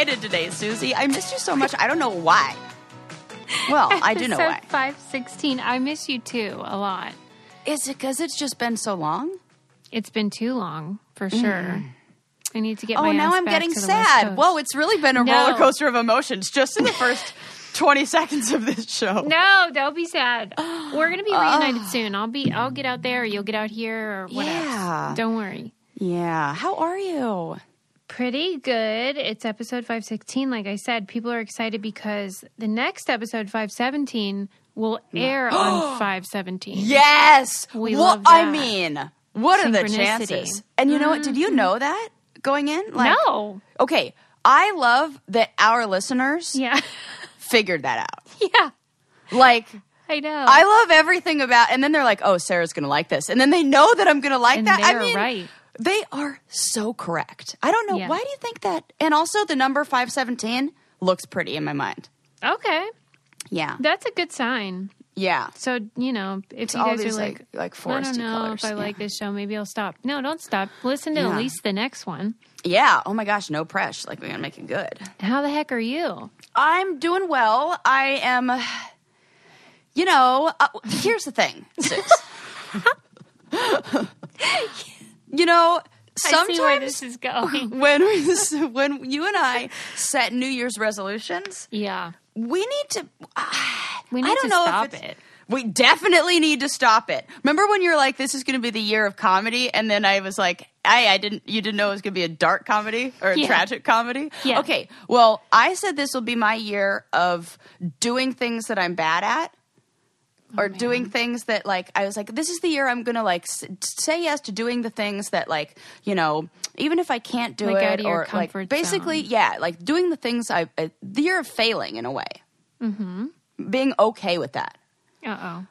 Excited today, Susie. I missed you so much. I don't know why. Well, I do know why. 516. I miss you too a lot. Is it because it's just been so long? It's been too long, for sure. Mm. I need to get Oh, my now I'm getting to the West sad. Whoa, it's really been a No. roller coaster of emotions just in the first 20 seconds of this show. No, don't be sad. We're gonna be reunited soon. I'll be. I'll get out there. or You'll get out here, or whatever. Yeah. Don't worry. Yeah. How are you? Pretty good. It's episode 516. Like I said, people are excited because the next episode, 517, will air on 517. Yes. We well, love I mean, what are the. Mm-hmm. chances? And you know what? Did you know that going in? Like, No. Okay. I love that our listeners Yeah. figured that out. yeah. Like, I know. I love everything about, and then they're like, "Oh, Sarah's gonna like this," and then they know that I'm gonna like And that. I they're mean, right. They are so correct. I don't know Yeah. why do you think that? And also, the number five seventeen looks pretty in my mind. okay. Yeah, That's a good sign. yeah. So, you know, if you all guys are like, like- like I don't know colors, if I yeah. like this show, maybe I'll stop. No, don't stop. Listen to Yeah. at least the next one. Yeah. Oh my gosh, no pressure. Like we're gonna make it good. How the heck are you? I'm doing well. I am. You know, uh, here's the thing, Sis. you know, sometimes I this is going. when we, when you and I set New Year's resolutions, yeah. we need to. We I need don't to know stop if it. We definitely need to stop it. Remember when you're like, "This is going to be the year of comedy," and then I was like, "I, I didn't. You didn't know it was going to be a dark comedy or a Yeah. tragic comedy." Yeah. Okay. Well, I said this will be my year of doing things that I'm bad at. Oh, Or doing things that like I was like this is the year I'm gonna like s- say yes to doing the things that like you know even if I can't do Like it out of your or like comfort basically zone. yeah like doing the things I uh, the year of failing in a way mm-hmm. being okay with that Uh oh.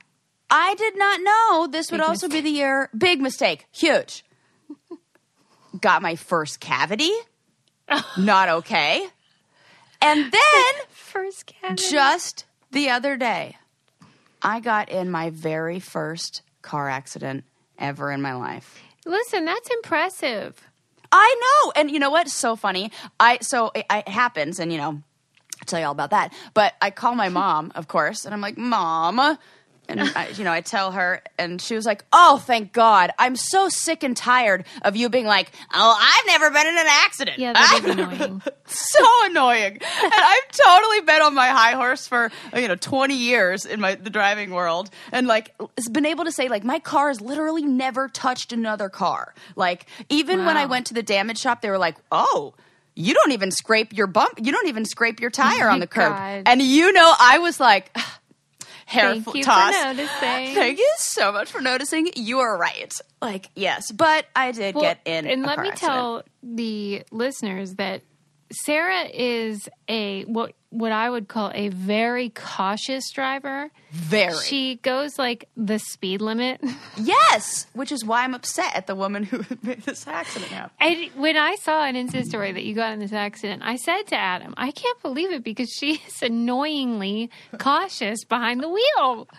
I did not know this would Big also be the year. Big mistake. Huge. Got my first cavity. Not okay. And then First cat. just the other day, I got in my very first car accident ever in my life. Listen, that's impressive. I know. And you know what's so funny? I so it, it happens and you know, I'll tell you all about that. But I call my mom, of course, and I'm like, "Mom, and I, you know, I tell her, and she was like, "Oh, thank God! I'm so sick and tired of you being like, oh, I've never been in an accident. Yeah, that is annoying. so annoying. And I've totally been on my high horse for you know 20 years in my the driving world, and like been able to say like my car has literally never touched another car. Like even when I went to the damage shop, they were like, "Oh." You don't even scrape your bump. You don't even scrape your tire my on the curb. God. And you know, I was like, hair Thank you toss. for noticing. Thank you so much for noticing. You are right. Like, yes, but I did Well, get in. And let me accident. tell the listeners that Sarah is a what what I would call a very cautious driver. very She goes like the speed limit. Yes, which is why I'm upset at the woman who made this accident happen. And when I saw an Insta story that you got in this accident, I said to Adam, I can't believe it because she is annoyingly cautious behind the wheel.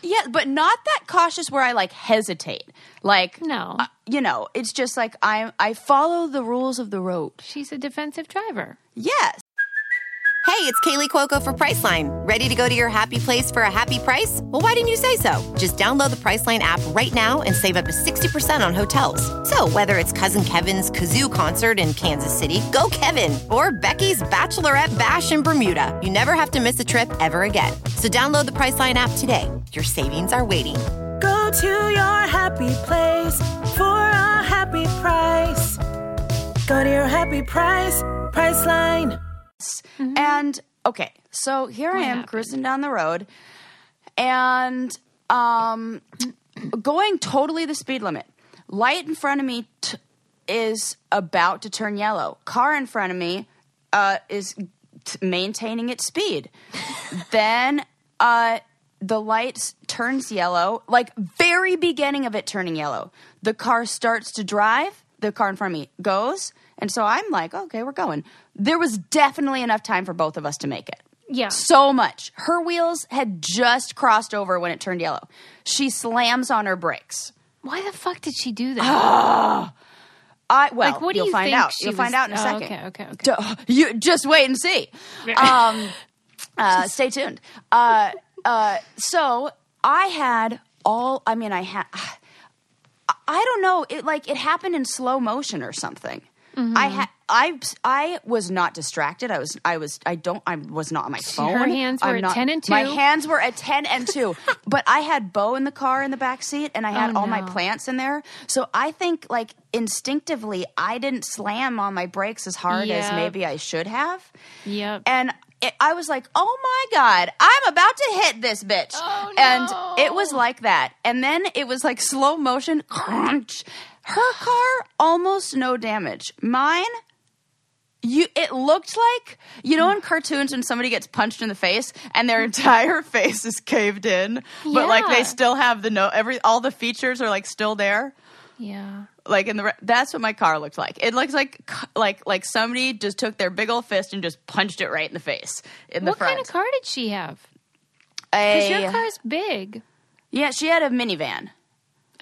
Yeah, but not that cautious where I like hesitate. Like No. uh, you know, it's just like I I follow the rules of the road. She's a defensive driver. Yes. Hey, it's Kaley Cuoco for Priceline. Ready to go to your happy place for a happy price? Well, why didn't you say so? Just download the Priceline app right now and save up to 60% on hotels. So, whether it's Cousin Kevin's Kazoo concert in Kansas City, go Kevin, or Becky's Bachelorette Bash in Bermuda, you never have to miss a trip ever again. So, download the Priceline app today. Your savings are waiting. Go to your happy place for a happy price. Go to your happy price, Priceline. And okay, so here I am happened? cruising down the road and um going totally the speed limit. Light in front of me t- is about to turn yellow. Car in front of me uh, is t- maintaining its speed. then uh, the light s- turns yellow, like very beginning of it turning yellow. The car starts to drive. The car in front of me goes, and so I'm like, okay, we're going. There was definitely enough time for both of us to make it. Yeah. So much. Her wheels had just crossed over when it turned yellow. She slams on her brakes. Why the fuck did she do that? I well, Like, what do you'll you find think out. You'll find out in a oh, second. okay, okay, okay. You just wait and see. Um, uh, stay tuned. Uh, uh, so I had all. I mean, I had. I don't know. It like it happened in slow motion or something. Mm-hmm. I had. I I was not distracted. I was. I was. I don't. I was not on my phone. her hands were I'm at not- 10 and two. My hands were at ten and two. but I had Bo in the car in the back seat, and I had Oh, all my plants in there. So I think like instinctively, I didn't slam on my brakes as hard as maybe I should have. Yep. And it, I was like, oh my God, I'm about to hit this bitch. Oh, And it was like that. And then it was like slow motion crunch. Her car, almost no damage. Mine, you it looked like you know in cartoons when somebody gets punched in the face and their entire face is caved in but like they still have the no every all the features are like still there yeah. Like in the re- that's what my car looked like. It looks like like like somebody just took their big old fist and just punched it right in the face in the What front. kind of car did she have? Because your car's big. yeah, she had a minivan.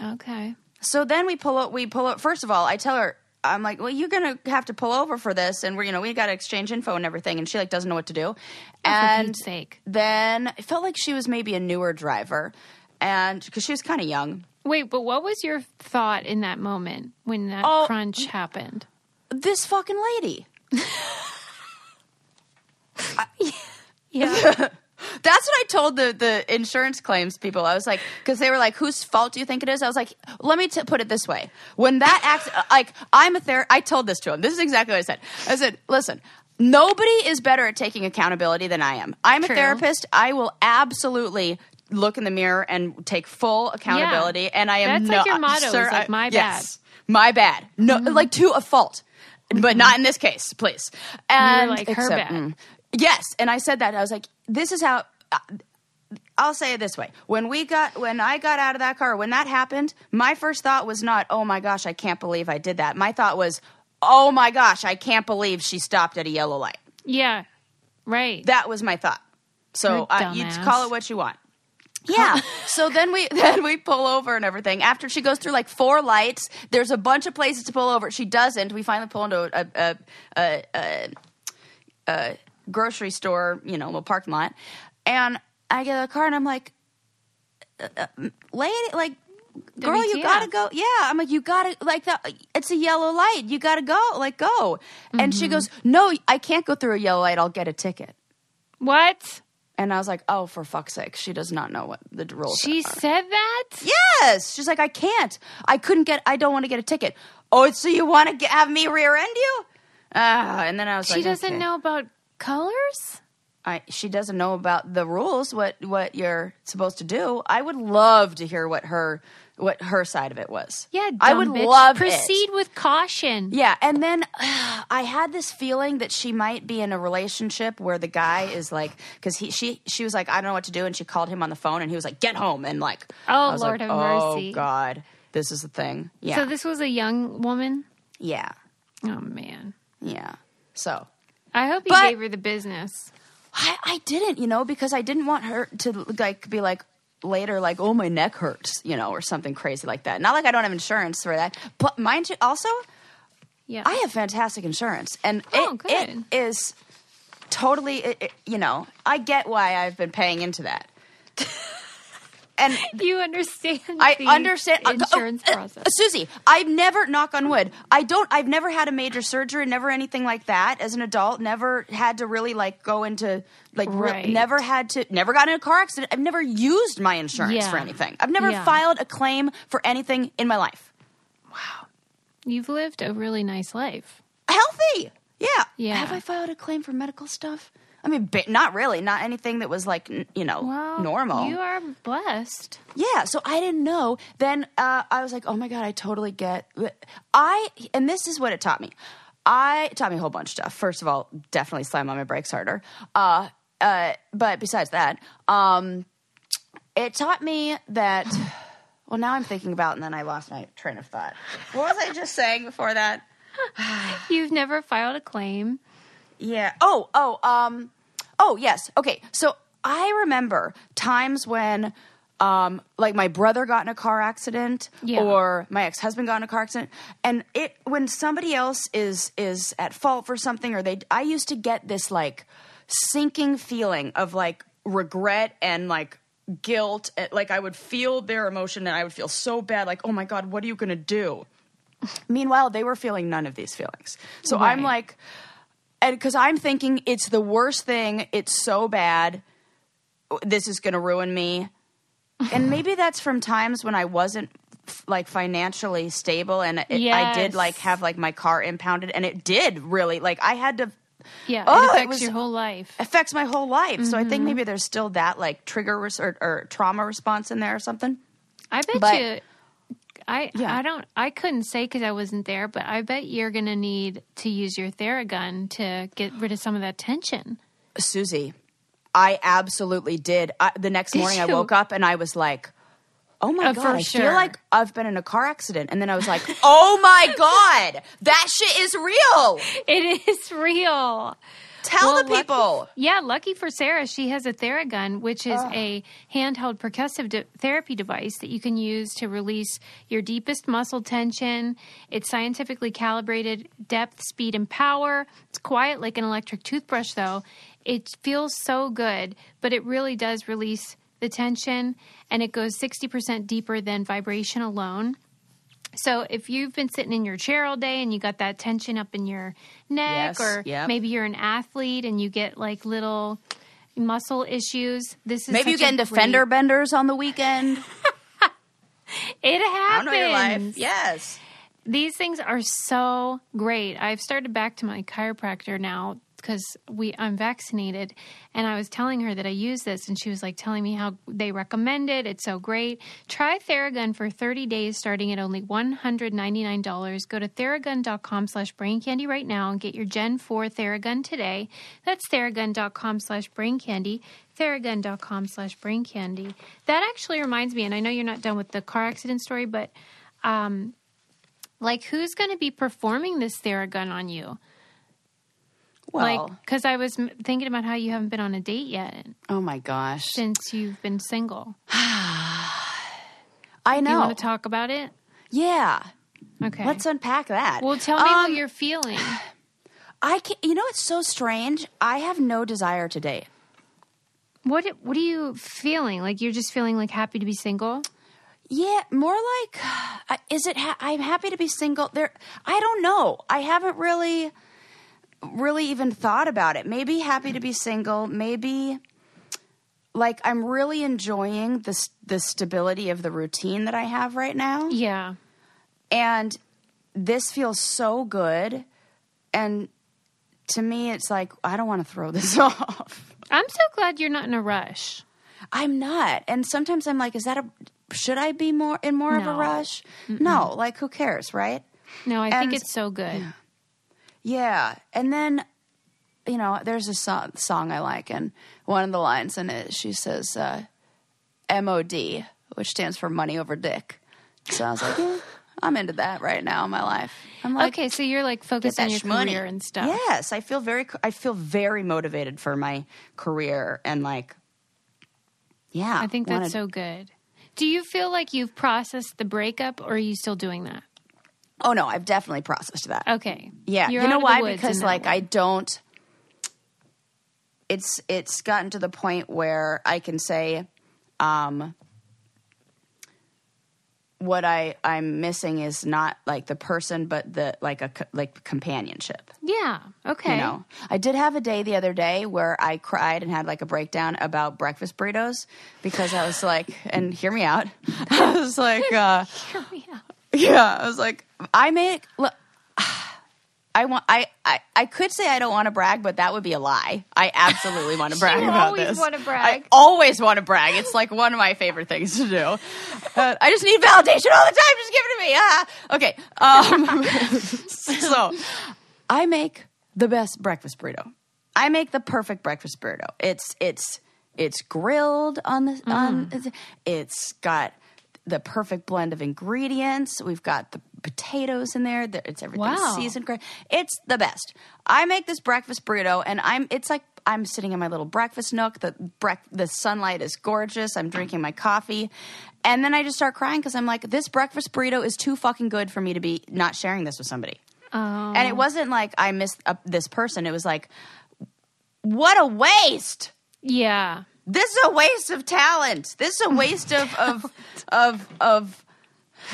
Okay. So then we pull up. We pull up. First of all, I tell her. I'm like, well, you're gonna have to pull over for this, and we're, you know, we got to exchange info and everything. And she like doesn't know what to do. Oh, and then it felt like she was maybe a newer driver, and because she was kind of young. Wait, but what was your thought in that moment when that Oh, crunch happened? This fucking lady. Yeah. That's what I told the the insurance claims people. I was like, because they were like, "Whose fault do you think it is?" I was like, "Let me t- put it this way: when that accident, uh, like, I'm a ther, I told this to him. This is exactly what I said. I said, listen." Nobody is better at taking accountability than I am. I'm a therapist. I will absolutely look in the mirror and take full accountability. And I am That's no, like your motto, Sir, like, I- "My yes, my bad. No, like to a fault, but not in this case, please. And like, her bad. mm. Yes, and I said that. I was like, "This is how." uh, I'll say it this way: when we got, when I got out of that car, when that happened, my first thought was not, "Oh my gosh, I can't believe I did that." My thought was, "Oh my gosh, I can't believe she stopped at a yellow light." yeah. Right. That was my thought. So You're uh, you call it what you want. Yeah. so then we then we pull over and everything. After she goes through like four lights, there's a bunch of places to pull over. She doesn't. We finally pull into a a, a, a, a grocery store, you know, a parking lot, and I get out of the car and I'm like, uh, uh, lady, like. Girl, you gotta go. Yeah, I'm like, you gotta like that. It's a yellow light. You gotta go. Like, go. And Mm-hmm. she goes, No, I can't go through a yellow light. I'll get a ticket. what? And I was like, oh, for fuck's sake. She does not know what the rules She are. said that? Yes. She's like, I can't. I couldn't get, I don't want to get a ticket. Oh, so you want to have me rear end you? Ah, and then I was like, She like, doesn't okay. know about colors? I, she doesn't know about the rules, what, what you're supposed to do. I would love to hear what her, what her side of it was. Yeah, I would bitch. love it. Proceed with caution. Yeah, and then I had this feeling that she might be in a relationship where the guy is like, because he she she was like, I don't know what to do, and she called him on the phone, and he was like, get home, and like, Oh, Lord like, have oh, mercy. God, this is the thing. Yeah, So this was a young woman? yeah, Oh, man. yeah. So I hope you But- gave her the business. I I didn't, you know, because I didn't want her to like be like later like oh my neck hurts you know or something crazy like that not like i don't have insurance for that but mind you also Yeah. I have fantastic insurance, and Oh, it, it is totally. It, it- you know, I get why I've been paying into that, and you understand I the understand uh, insurance oh, uh, process. uh, Susie, I've never knock on wood. I don't. I've never had a major surgery. Never anything like that. As an adult, never had to really like go into like. re- Right. never had to. Never got in a car accident. I've never used my insurance Yeah. for anything. I've never Yeah. filed a claim for anything in my life. Wow, you've lived a really nice life. healthy. Yeah. Yeah. Have I filed a claim for medical stuff? I mean, ba- not really. Not anything that was like, n- you know, Well, normal. You are blessed. yeah. So I didn't know. Then uh, I was like, oh my god, I totally get. I and this is what it taught me. I it taught me a whole bunch of stuff. First of all, definitely slam on my brakes harder. Uh, uh, but besides that, um, it taught me that. Well, now I'm thinking about, and then I lost my train of thought. What was I just saying before that? You've never filed a claim. Yeah. Oh, oh, um, oh, yes. Okay. So I remember times when um, like my brother got in a car accident Yeah. or my ex-husband got in a car accident and it when somebody else is is at fault for something or they i used to get this like sinking feeling of like regret and like guilt like i would feel their emotion and i would feel so bad like oh my god what are you going to do meanwhile they were feeling none of these feelings so i'm like and because i'm thinking it's the worst thing it's so bad this is going to ruin me and maybe that's from times when i wasn't like financially stable and it, i did like have like my car impounded and it did really like i had to Yeah, Oh, it it affects was- your whole life. affects my whole life so i think Mm-hmm. maybe there's still that like trigger res- or, or trauma response in there or something I bet but- you. I Yeah. I don't I couldn't say because I wasn't there, but I bet you're gonna need to use your Theragun to get rid of some of that tension. Susie, I absolutely did. I, the next Did morning, I woke up and I was like, "Oh my Uh, god!" I sure. feel like I've been in a car accident, and then I was like, "Oh my god, that shit is real." It is real. Tell Well, the people. Yeah, lucky for Sarah, she has a Theragun, which is ah. a handheld percussive de- therapy device that you can use to release your deepest muscle tension. It's scientifically calibrated depth, speed, and power. It's quiet like an electric toothbrush, though. It feels so good, but it really does release the tension, and it goes 60% deeper than vibration alone. So if you've been sitting in your chair all day and you got that tension up in your neck, Yes, or yep. maybe you're an athlete and you get like little muscle issues, this is Maybe you get into fender benders on the weekend. It happens. don't know your life. Yes. These things are so great. I've started back to my chiropractor now because we I'm vaccinated, and I was telling her that I use this, and she was like telling me how they recommend it. It's so great. Try Theragun for 30 days, starting at only $199. Go to theragun.com slash brain candy right now and get your Gen 4 Theragun today. That's theragun.com slash brain candy. Theragun.com slash brain candy. That actually reminds me, and I know you're not done with the car accident story, but um, like who's going to be performing this Theragun on you? Well, like, because I was m- thinking about how you haven't been on a date yet oh my gosh, since you've been single. I know. you want to talk about it? yeah, Okay. let's unpack that. well, tell me what Um, you're feeling. I can You know, it's so strange. I have no desire to date. What What are you feeling? Like you're just feeling like happy to be single? Yeah, more like, is it? Ha- I'm happy to be single. There, I don't know. I haven't really, really even thought about it. Maybe happy to be single. Maybe, like, I'm really enjoying the the stability of the routine that I have right now, Yeah. and this feels so good. And to me, it's like I don't want to throw this off. I'm so glad you're not in a rush. I'm not. And sometimes I'm like, is that a? Should I be more in more of a No. rush? No, like who cares, right? No, I think it's so good. Yeah, and then you know, there's a song, song I like, and one of the lines in it, she says uh, "MOD," which stands for money over dick. So I was like, yeah, I'm into that right now in my life. I'm like, okay, so you're like focused on your shmoney. career and stuff. Yes, I feel very, I feel very motivated for my career, and like, yeah, I think that's wanna- so good. Do you feel like you've processed the breakup, or are you still doing that? Oh no, I've definitely processed that. Okay. Yeah, You're you know why? Because like one. I don't. It's it's gotten to the point where I can say, um, what I I'm missing is not like the person, but the like a like companionship. Yeah. Okay. You know, I did have a day the other day where I cried and had like a breakdown about breakfast burritos because I was like, and hear me out. I was like, uh, Yeah. Yeah, I was like, I make. Look, I want. I, I. I could say I don't want to brag, but that would be a lie. I absolutely want to brag about always this. wanna brag. I always want to brag. It's like one of my favorite things to do. Uh, I just need validation all the time. Just give it to me. Ah. Okay. Um, so, I make the best breakfast burrito. I make the perfect breakfast burrito. It's it's it's grilled on the on. It's got the perfect blend of ingredients. We've got the potatoes in there. There- It's everything Wow. seasoned great. It's the best. I make this breakfast burrito, and I'm. It's like I'm sitting in my little breakfast nook. The brec- the sunlight is gorgeous. I'm drinking my coffee, and then I just start crying because I'm like, this breakfast burrito is too fucking good for me to be not sharing this with somebody. Oh. And it wasn't like I missed uh, this person. It was like, what a waste. Yeah. This is a waste of talent. This is a waste of of of of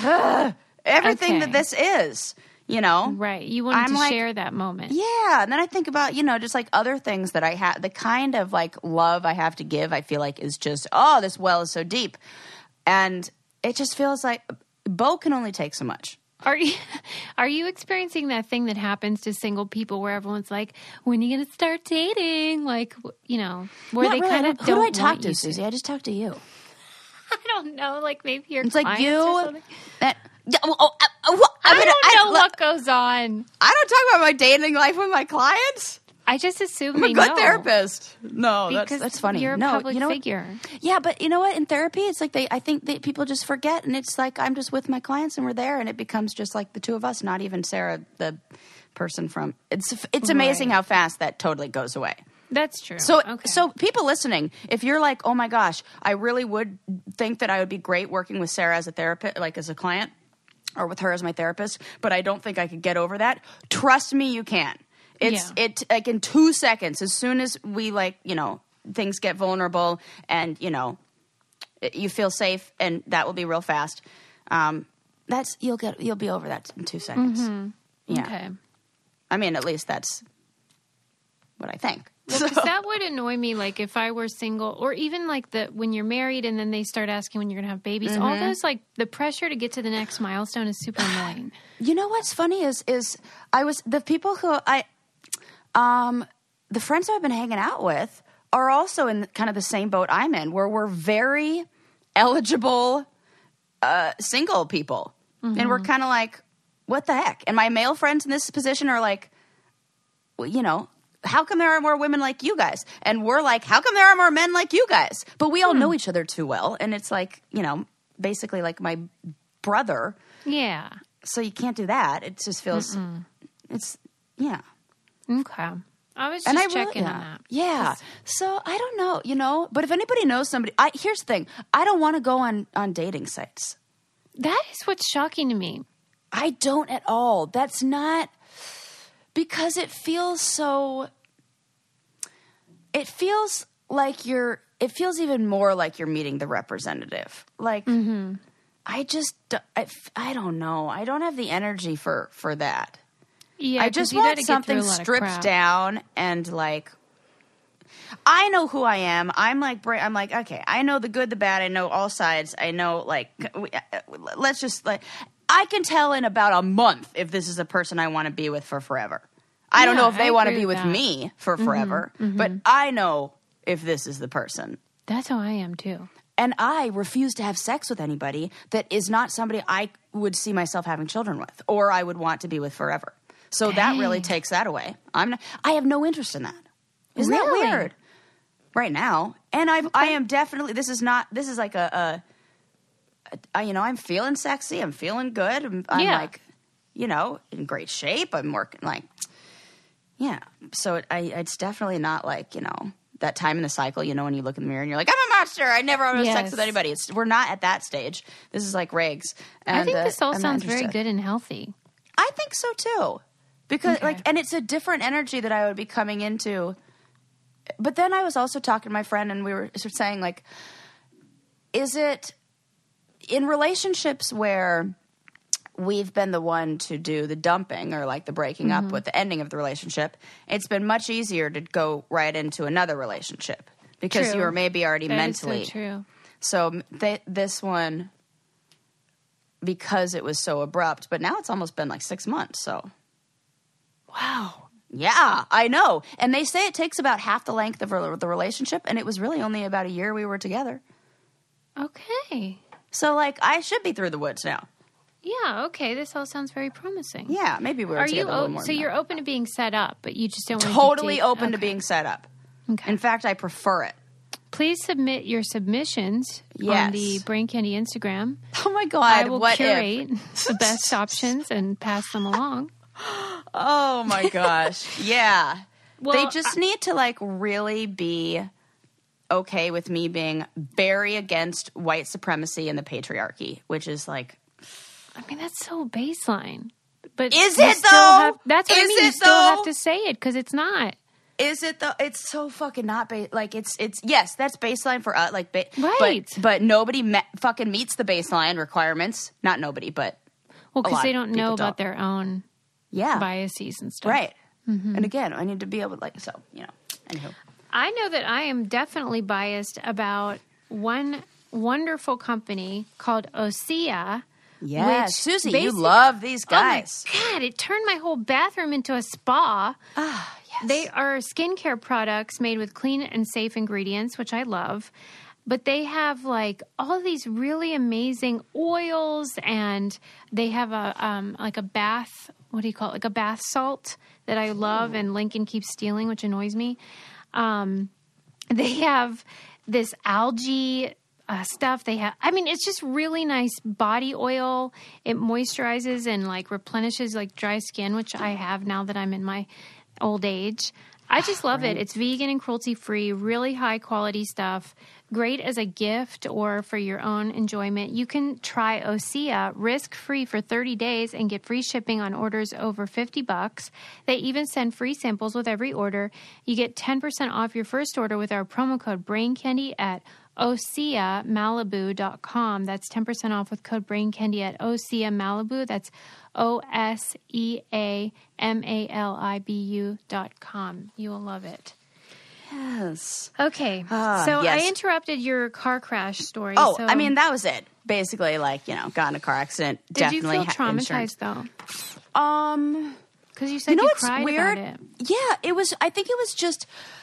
ugh, everything that this is. You know, Right. You wanted I'm to like- share that moment. yeah. And then I think about you know just like other things that I have. The kind of like love I have to give. I feel like is just oh this well is so deep, and it just feels like Bo can only take so much. Are you are you experiencing that thing that happens to single people where everyone's like, "When are you going to start dating?" Like, you know, where Not they really. kind of Who do I talk to, Susie? I just talk to you. I don't know, like maybe your It's like you. That, oh, oh, uh, uh, I, don't know look, what goes on. I don't talk about my dating life with my clients. I just assume I'm a good know. therapist. No, that's Because that's funny. You're a no, public you know what? figure. Yeah, but you know what? In therapy, it's like they. I think that people just forget, and it's like I'm just with my clients, and we're there, and it becomes just like the two of us, not even Sarah, the person from. It's it's amazing Right. how fast that totally goes away. That's true. So, okay. so people listening, if you're like, oh my gosh, I really would think that I would be great working with Sarah as a therapist, like as a client, or with her as my therapist, but I don't think I could get over that. Trust me, you can. It's Yeah. it like in two seconds. As soon as we like, you know, things get vulnerable, and you know, you feel safe, and that will be real fast. Um, that's you'll get you'll be over that in two seconds. Yeah, okay. I mean, at least that's what I think. Well, 'cause that would annoy me. Like if I were single, or even like the when you're married and then they start asking when you're going to have babies. All Mm-hmm. those like the pressure to get to the next milestone is super annoying. You know what's funny is is I was the people who I um the friends I've been hanging out with are also in kind of the same boat I'm in where we're very eligible uh single people. And we're kind of like what the heck? And my male friends in this position are like well, you know, how come there are more women like you guys? And we're like, how come there are more men like you guys? But we all know each other too well and it's like, you know, basically like my brother Yeah. so you can't do that. It just feels it's yeah. Okay. I was just checking really, on that. Yeah. So I don't know, you know, but if anybody knows somebody, I here's the thing. I don't want to go on on dating sites. That is what's shocking to me. I don't at all. That's not because it feels so it feels like you're it feels even more like you're meeting the representative. Like mm-hmm. I just I, I don't know. I don't have the energy for for that. Yeah, I just want something through a lot of stripped down and like I know who I am. I'm like I'm like okay. I know the good, the bad. I know all sides. I know like we- uh, let's just like I can tell in about a month if this is a person I want to be with for forever. I don't know if they want to be with that. Mm-hmm, me for forever, but I know if this is the person. That's how I am too. And I refuse to have sex with anybody that is not somebody I would see myself having children with or I would want to be with forever. So that really takes that away. I'm not, I have no interest in that. Isn't Really? that weird? Right now. And I've, I am definitely, this is not, this is like a, a, a you know, I'm feeling sexy. I'm feeling good. I'm, I'm Yeah. like, you know, in great shape. I'm working like, yeah. So it, I, it's definitely not like, you know, that time in the cycle, you know, when you look in the mirror and you're like, I'm a monster. I never want to have sex with anybody. It's, we're not at that stage. This is like regs. I think uh, this all I'm sounds very good and healthy. I think so too. Because Okay. like and it's a different energy that I would be coming into. But then I was also talking to my friend and we were sort of saying like is it in relationships where we've been the one to do the dumping or like the breaking Mm-hmm. up with the ending of the relationship, it's been much easier to go right into another relationship because True. you were maybe already That mentally so true. so this one, because it was so abrupt, but now it's almost been like six months. So, Wow. yeah, I know. And they say it takes about half the length of the relationship, and it was really only about a year we were together. Okay. So, like, I should be through the woods now. Yeah. Okay. This all sounds very promising. Yeah, maybe we were Are you together a little more. so you're that. open to being set up, but you just don't want to be totally to open to being set up. Okay. In fact, I prefer it. Please submit your submissions on the Brain Candy Instagram. Oh my god! I will what if? curate the best options and pass them along. Oh my gosh! Yeah, Well, they just need to like really be okay with me being very against white supremacy and the patriarchy, which is like I mean, that's so baseline. But Is it, though? Have, that's what I Is mean. You it, still have to say it because it's not. Is it though? It's so fucking not ba- like it's it's yes, that's baseline for us. Like, ba- Right. But, but nobody me- fucking meets the baseline requirements. Not nobody, but Well, because they don't know about don't. their own yeah, biases and stuff. right. Mm-hmm. And again, I need to be able to like so you know. Anywho, I know that I am definitely biased about one wonderful company called Osea. yeah, Which Susie, you love these guys. Oh my god! It turned my whole bathroom into a spa. Ah, yes. They are skincare products made with clean and safe ingredients, which I love. But they have like all these really amazing oils, and they have a um, like a bath. What do you call it? Like a bath salt that I love, and Lincoln keeps stealing, which annoys me. Um, they have this algae uh, stuff. They have, I mean, it's just really nice body oil. It moisturizes and like replenishes like dry skin, which I have now that I'm in my old age. I just love it. It's vegan and cruelty free, really high quality stuff. Great as a gift or for your own enjoyment. You can try Osea risk free for 30 days and get free shipping on orders over 50 bucks. They even send free samples with every order. You get 10% off your first order with our promo code Brain Candy at oseamalibu.com. That's 10% off with code Brain Candy at Osea Malibu. That's O S E A M A L I B U dot com. You will love it. Yes. Okay. Ah, so yes. I interrupted your car crash story. Oh, so I mean that was it. Basically, like you know, got in a car accident. did you definitely feel traumatized insurance. though? Um. Because you said you know you what's cried weird? about it. Yeah, it was. I think it was just uh,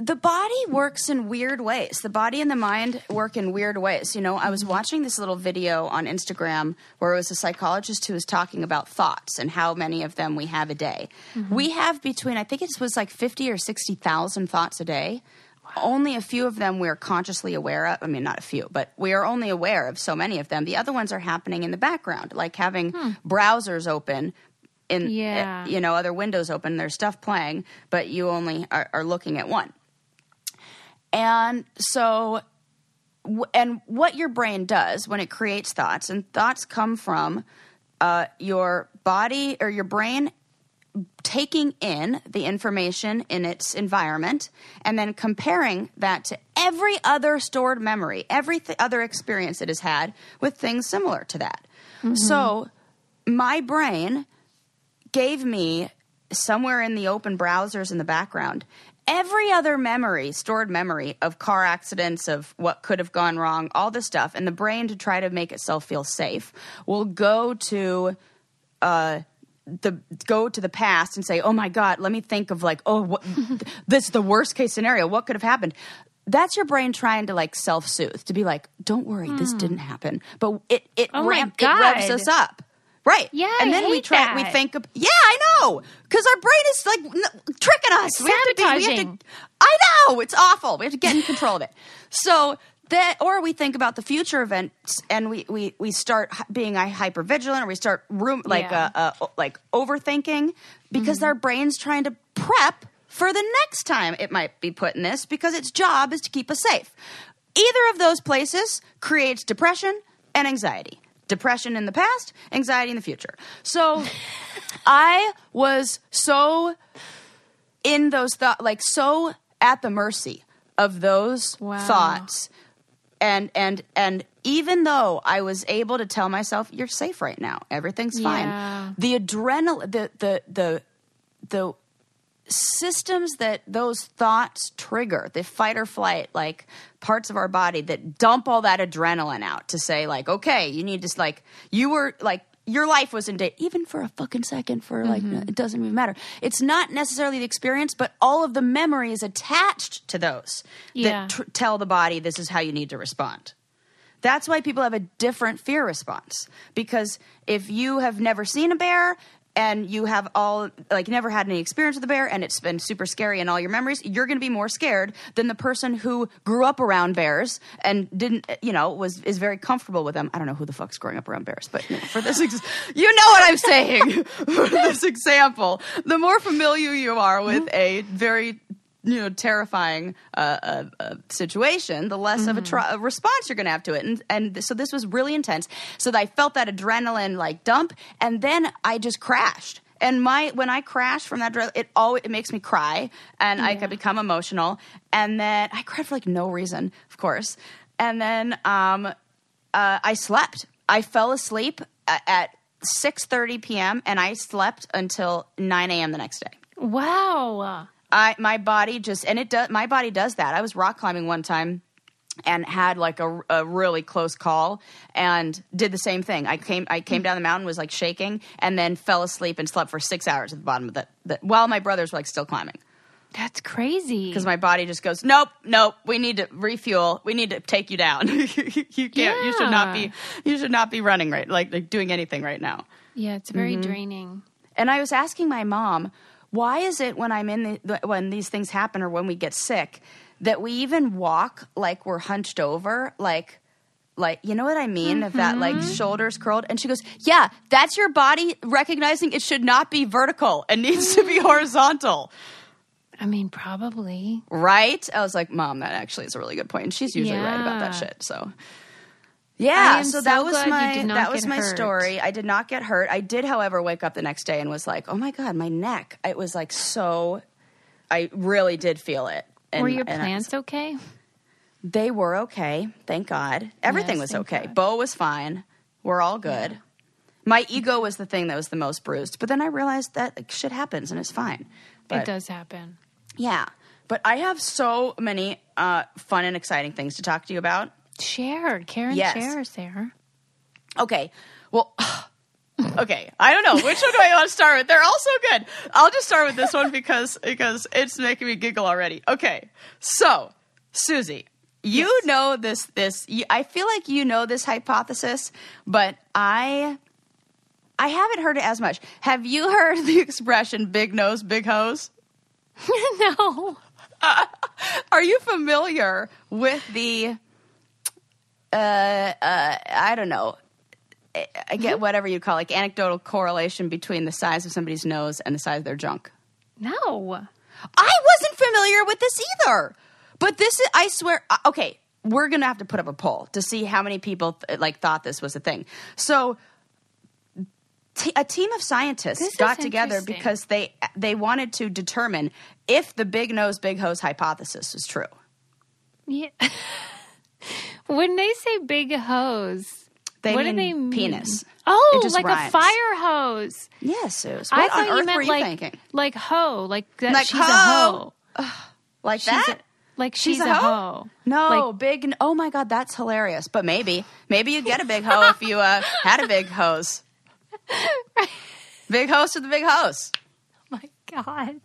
the body works in weird ways. The body and the mind work in weird ways. You know, I Mm-hmm. was watching this little video on Instagram where it was a psychologist who was talking about thoughts and how many of them we have a day. Mm-hmm. We have between I think it was like fifty or sixty thousand thoughts a day. Only a few of them we're consciously aware of. I mean, not a few, but we are only aware of so many of them. The other ones are happening in the background, like having browsers open in Yeah. you know other windows open there's stuff playing but you only are, are looking at one and so and what your brain does when it creates thoughts and thoughts come from uh, your body or your brain taking in the information in its environment and then comparing that to every other stored memory, every th- other experience it has had with things similar to that. So my brain gave me somewhere in the open browsers in the background every other memory, stored memory of car accidents, of what could have gone wrong, all this stuff. And the brain, to try to make itself feel safe, will go to uh, the go to the past and say, "Oh my God, let me think of like, oh, what, this is the worst case scenario. What could have happened?" That's your brain trying to like self soothe to be like, "Don't worry, this didn't happen." But it it, Hmm. Oh ramp, it revs us up. Right. Yeah, And I then we try we think of Yeah, I know. Cuz our brain is like n- tricking us. We have to be we have Sabotaging. to I know. It's awful. We have to get in control of it. So that or we think about the future events and we we we start being hyper vigilant or we start room like Yeah. uh, uh like overthinking because our brain's trying to prep for the next time it might be put in this because its job is to keep us safe. Either of those places creates depression and anxiety. Depression in the past, anxiety in the future. So I was so in those thoughts, like so at the mercy of those Wow. thoughts. And and and even though I was able to tell myself, "You're safe right now. Everything's Yeah. fine," the adrenaline, the the the the systems that those thoughts trigger, the fight or flight, like parts of our body that dump all that adrenaline out to say, like, okay, you need to, like, you were, like, your life was in danger, even for a fucking second, for like, Mm-hmm. it doesn't even matter. It's not necessarily the experience, but all of the memories attached to those Yeah. that tr- tell the body this is how you need to respond. That's why people have a different fear response. Because if you have never seen a bear, and you have all like never had any experience with a bear and it's been super scary in all your memories, you're going to be more scared than the person who grew up around bears and didn't, you know, was is very comfortable with them. I don't know who the fuck's growing up around bears, but for this, ex- you know what I'm saying. for this example, the more familiar you are with a very you know terrifying uh, uh, uh, situation, the less of a, tr- a response you're going to have to it. And and so this was really intense. So I felt that adrenaline like dump, and then I just crashed. And my when I crash from that, adre- it always it makes me cry, and I could become emotional. And then I cried for like no reason, of course. And then um, uh, I slept. I fell asleep at, at 6:30 p.m. and I slept until 9 a.m. the next day. Wow. I my body just and it does my body does that. I was rock climbing one time and had like a, a really close call and did the same thing. I came I came down the mountain was like shaking and then fell asleep and slept for 6 hours at the bottom of that the while my brothers were like still climbing That's crazy. because my body just goes nope nope we need to refuel we need to take you down you can't you should not be you should not be running right like, like doing anything right now yeah, it's very Mm-hmm. draining. And I was asking my mom, why is it when I'm in the, when these things happen or when we get sick that we even walk like we're hunched over, like like you know what I mean? If that like mm-hmm. shoulders curled, and she goes, "Yeah, that's your body recognizing it should not be vertical and needs to be horizontal." I mean, probably. Right? I was like, "Mom, that actually is a really good point." And she's usually right about that shit. So. Yeah, so so that was my that was my hurt. story. I did not get hurt. I did, however, wake up the next day and was like, "Oh my god, my neck!" It was like so. I really did feel it. And, Were your plants okay? they were okay, thank God. Everything Yes, was okay. God. Bo was fine. We're all good. My ego was the thing that was the most bruised, but then I realized that like, shit happens and it's fine. But, it does happen. Yeah, but I have so many uh, fun and exciting things to talk to you about. Share. Karen Yes. share, Sarah. Okay. Well, okay. I don't know which one do I want to start with. They're all so good. I'll just start with this one because because it's making me giggle already. Okay. So, Susie, you know this this you, I feel like you know this hypothesis, but I I haven't heard it as much. Have you heard the expression big nose, big hose? no. Are you familiar with the uh uh I don't know I- get whatever you call it, like anecdotal correlation between the size of somebody's nose and the size of their junk. No. I wasn't familiar with this either. But this is I swear uh, okay, we're going to have to put up a poll to see how many people th- like thought this was a thing. So t- a team of scientists This got together because they they wanted to determine if the big nose big hose hypothesis was true. Yeah. when they say big hose, They what mean do they mean? penis. Oh, like rhymes. a fire hose. Yes. I thought you meant you like thinking? like hoe, like that Like she's a hoe. Like She's that? a, like She's she's, a a, hoe? hoe. No, Like, big. Oh my god, that's hilarious. But maybe, maybe you'd get a big hoe if you uh, had a big hose. Big hose to the big hose. Oh my God.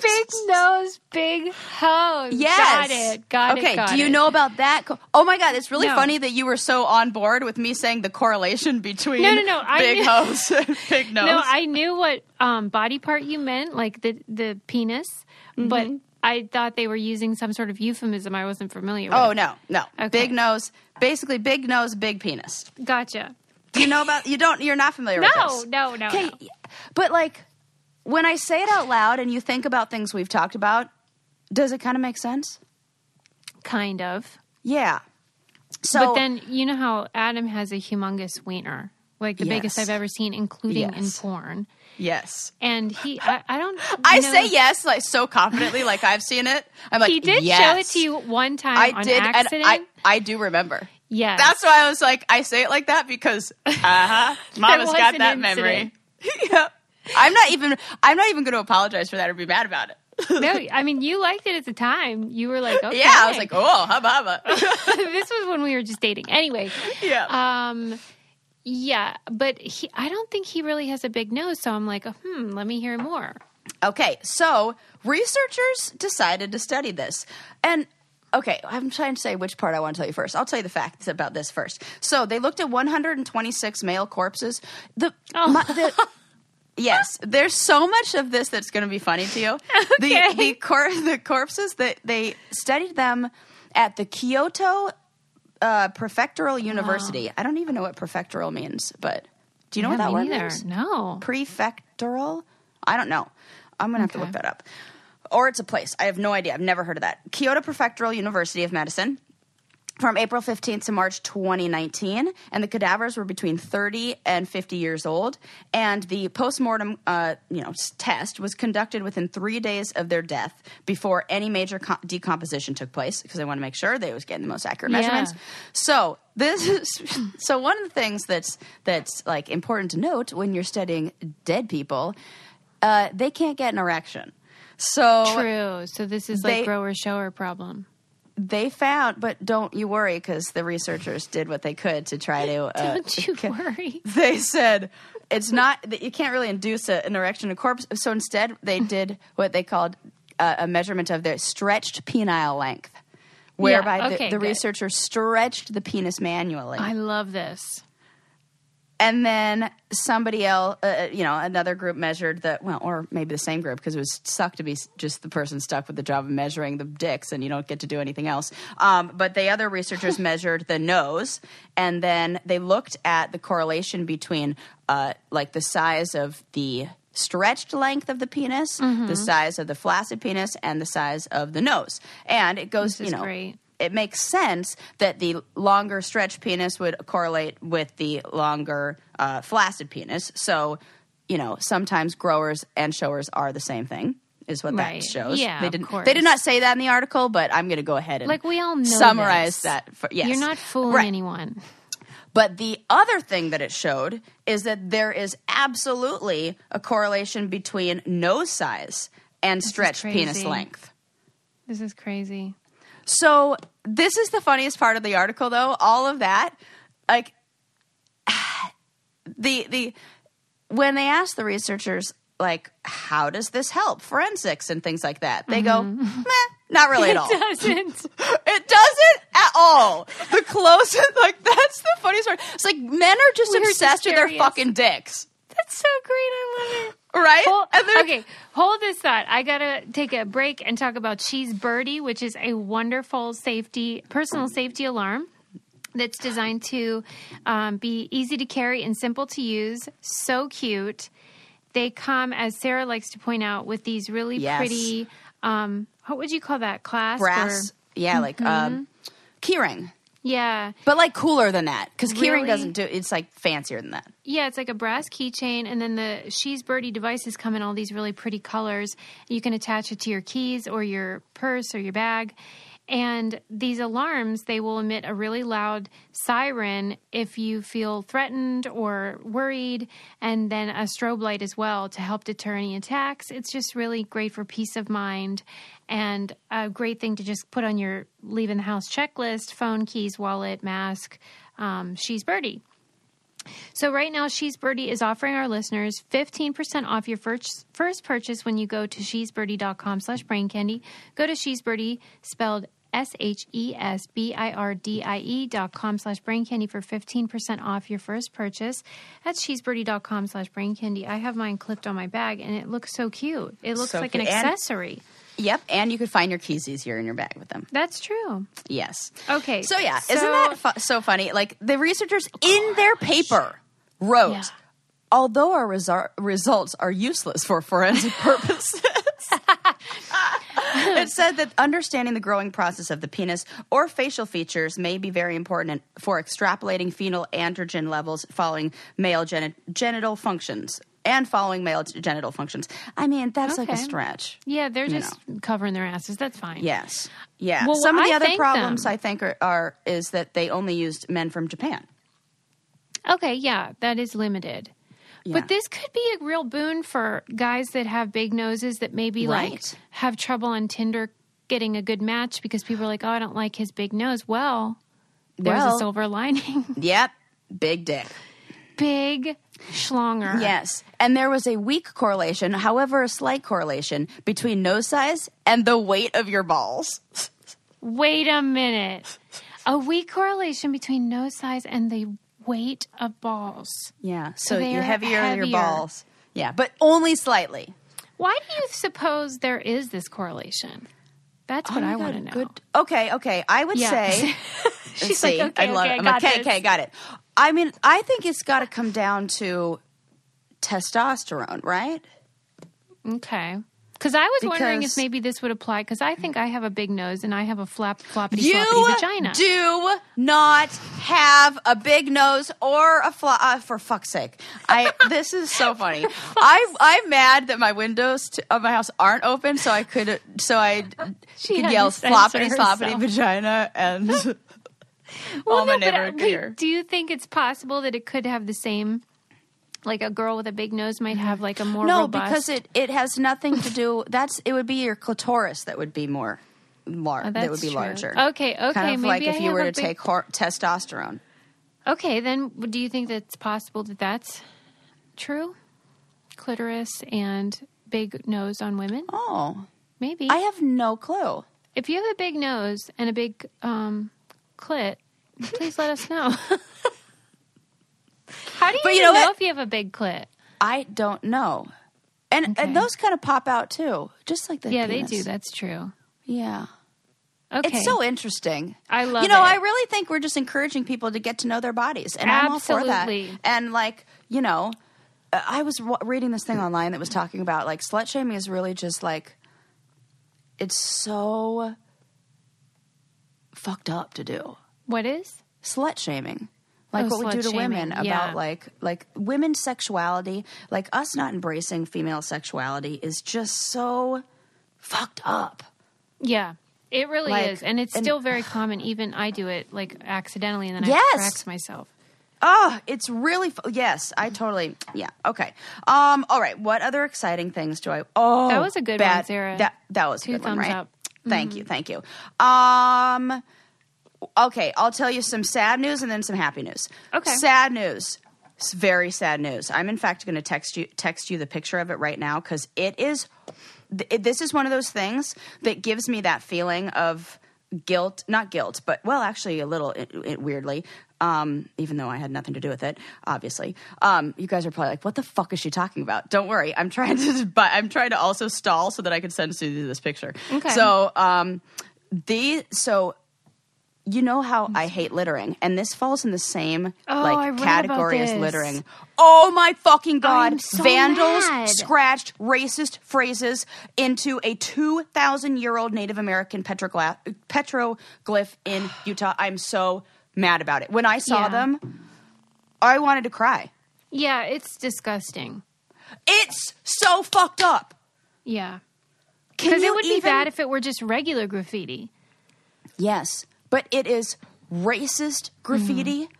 Big nose, big hose. Yes. Got it. Got okay, it. Got do you it. know about that? co- Oh my god, it's really No. funny that you were so on board with me saying the correlation between No, no, no, big knew- hose and big nose. No, I knew what um, body part you meant, like the the penis, but Mm-hmm. I thought they were using some sort of euphemism I wasn't familiar with. oh no, no. Okay. Big nose, basically big nose, big penis. gotcha. Do you know about you don't you're not familiar with No, this. no, no, Okay, no. but like when I say it out loud and you think about things we've talked about, does it kind of make sense? Kind of. Yeah. So but then you know how Adam has a humongous wiener, like the biggest I've ever seen, including in porn. yes. And he, I, I don't. I know- say yes like so confidently like I've seen it. I'm like He did yes. show it to you one time I on did accident. and I I do remember. yes, That's why I was like I say it like that because uh-huh Mama's was got that incident. memory. yeah. I'm not even I'm not even going to apologize for that or be mad about it. no. I mean, you liked it at the time. You were like, okay. Yeah, I was like, "Oh, hubba hubba." this was when we were just dating. Anyway, yeah. um, yeah, but he, I don't think he really has a big nose. So I'm like, hmm, let me hear more. Okay, so researchers decided to study this. And okay, I'm trying to say which part I want to tell you first. I'll tell you the facts about this first. So they looked at 126 male corpses. The, Oh. my, the Yes, there's so much of this that's going to be funny to you. Okay. The the, cor- the corpses that they studied them at the Kyoto uh, Prefectural University. I don't even know what prefectural means, but do you know Yeah, what that word means? No. Prefectural? I don't know. I'm gonna have to look that up. Or it's a place. I have no idea. I've never heard of that. Kyoto Prefectural University of Medicine from April 15th to March 2019, and the cadavers were between 30 and 50 years old. And the postmortem, uh, you know, test was conducted within three days of their death before any major co- decomposition took place because they want to make sure they was getting the most accurate Yeah. measurements. So this is so one of the things that's that's like important to note when you're studying dead people, uh, they can't get an erection. So True. So this is They- like grower shower problem. They found, but don't you worry because the researchers did what they could to try to. Uh, Don't you worry. They said it's not that you can't really induce a, an erection in a corpse. So instead, they did what they called uh, a measurement of their stretched penile length, whereby okay, the, the researchers stretched the penis manually. I love this. And then somebody else, uh, you know, another group measured the well, or maybe the same group because it was sucked to be just the person stuck with the job of measuring the dicks, and you don't get to do anything else. Um, but the other researchers measured the nose, and then they looked at the correlation between uh, like the size of the stretched length of the penis, Mm-hmm. the size of the flaccid penis, and the size of the nose, and it goes, This you know great. It makes sense that the longer stretched penis would correlate with the longer uh, flaccid penis. So, you know, sometimes growers and showers are the same thing. Is what Right. that shows. Yeah, they didn't. They did not say that in the article, but I'm going to go ahead and Like we all know summarize this. that. For, yes, You're not fooling Right. anyone. But the other thing that it showed is that there is absolutely a correlation between nose size and stretched penis length. This is crazy. So this is the funniest part of the article, though. All of that, like the the when they asked the researchers, like, how does this help forensics and things like that, they go, mm-hmm. meh, not really at all. It doesn't. It doesn't at all. The closest, like, that's the funniest part. It's like men are just We're obsessed just with their fucking dicks, That's so great. I love it. Right? Hold, okay, hold this thought. I gotta take a break and talk about She's Birdie, which is a wonderful safety, personal safety alarm that's designed to um, be easy to carry and simple to use. So cute. They come, as Sarah likes to point out, with these really Yes. pretty. Um, what would you call that? Class? brass, or- yeah, like Mm-hmm. um, keyring. yeah, But like cooler than that, because keyring Really? doesn't do. It's like fancier than that. Yeah, it's like a brass keychain, and then the She's Birdie devices come in all these really pretty colors. You can attach it to your keys or your purse or your bag. And these alarms, they will emit a really loud siren if you feel threatened or worried, and then a strobe light as well to help deter any attacks. It's just really great for peace of mind and a great thing to just put on your leaving the house checklist phone, keys, wallet, mask. Um, She's Birdie. So right now, She's Birdie is offering our listeners 15% off your first, first purchase when you go to she'sbirdie.com slash brain candy. Go to She's Birdie, spelled S-H-E-S-B-I-R-D-I-E E dot com slash brain candy for 15% off your first purchase. That's she'sbirdie.com slash brain candy. I have mine clipped on my bag and it looks so cute. It looks So like an cute. And- accessory. Yep, and you could find your keys easier in your bag with them. That's true. Yes. Okay. So yeah, so- isn't that fu- so funny? Like the researchers oh in their paper wrote, Yeah. although our resu- results are useless for forensic purposes. it said that understanding the growing process of the penis or facial features may be very important for extrapolating fetal androgen levels following male geni- genital functions and following male genital functions. I mean, that's like a stretch. Yeah, they're just covering their asses. That's fine. Yes. Yeah. Well, Some of the I other problems them. I think are, are is that they only used men from Japan. Okay, yeah, that is limited. Yeah. But this could be a real boon for guys that have big noses that maybe like have trouble on Tinder getting a good match because people are like, "Oh, I don't like his big nose." Well, there's Well- a silver lining. Yep. Big dick. big schlonger. Yes. And there was a weak correlation, however, a slight correlation between nose size and the weight of your balls. Wait a minute. A weak correlation between nose size and the weight of balls. Yeah. So they you are heavier, your heavier. balls. Yeah, but only slightly. Why do you suppose there is this correlation? That's oh what Oh I want to know. Good. Okay, okay. I would Yeah. say. She's See, like, okay, I love okay, it. I'm got okay, this. okay, got it. I mean, I think it's got to come down to testosterone, right? Okay. Because I was wondering if maybe this would apply. Because I think I have a big nose and I have a flap floppity floppity vagina. do not have a big nose or a flop. Uh, for fuck's sake, I. This is so funny. I I'm mad that my windows to, of my house aren't open, so I could so I She could yell floppity floppity vagina and Well, all my no, but, uh, neighborhood wait, do you think it's possible that it could have the same? Like a girl with a big nose might have like a more No, robust. because it it has nothing to do. That's it would be your clitoris that would be more large. Oh, that would be true. larger. Okay, okay, Kind of maybe like I if you were to big- take hor- testosterone. Okay, then do you think that it's possible that that's true? Clitoris and big nose on women? Oh, Maybe. I have no clue. if you have a big nose and a big um, clit, please let us know. How do you, But you know know, if you have a big clit? I don't know. And, Okay. and those kind of pop out too, just like the Yeah, penis. they do. That's true. Yeah, Okay. it's so interesting. I love You know, it. I really think we're just encouraging people to get to know their bodies, and I'm all for that. And like, you know, uh, I was w- reading this thing online that was talking about like slut shaming is really just like it's so fucked up to do what is? slut shaming like Oh, what we do to women about yeah. like like women's sexuality like us not embracing female sexuality is just so fucked up Yeah. It really Like, is. And it's and- still very common. Even I do it like accidentally and then Yes. I correct myself. Oh, it's really fu- yes. I totally yeah. Okay. Um. All right. What other exciting things do I? Oh, That was a good bad, one, Sarah. That that was a Two good one, right? up. Thank you. Thank you. Um. Okay, I'll tell you some sad news and then some happy news. Okay. Sad news. It's very sad news. I'm in fact going to text you text you the picture of it right now because it is. th- This is one of those things that gives me that feeling of guilt, not guilt, but well, actually a little it, it, weirdly. Um, even though I had nothing to do with it, obviously. Um, you guys are probably like, "What the fuck is she talking about?" Don't worry, I'm trying to, but I'm trying to also stall so that I can send Susie this picture. Okay. So, um, the so you know how I hate littering, and this falls in the same Oh, like category as littering. Oh my fucking god! So Vandals mad. scratched racist phrases into a two thousand year old Native American petroglyph, petroglyph in Utah. I'm so mad about it. When I saw Yeah. them, I wanted to cry. Yeah, it's disgusting. It's so fucked up. Yeah. Because it would be bad if it were just regular graffiti. Yes, but it is racist graffiti. Mm-hmm.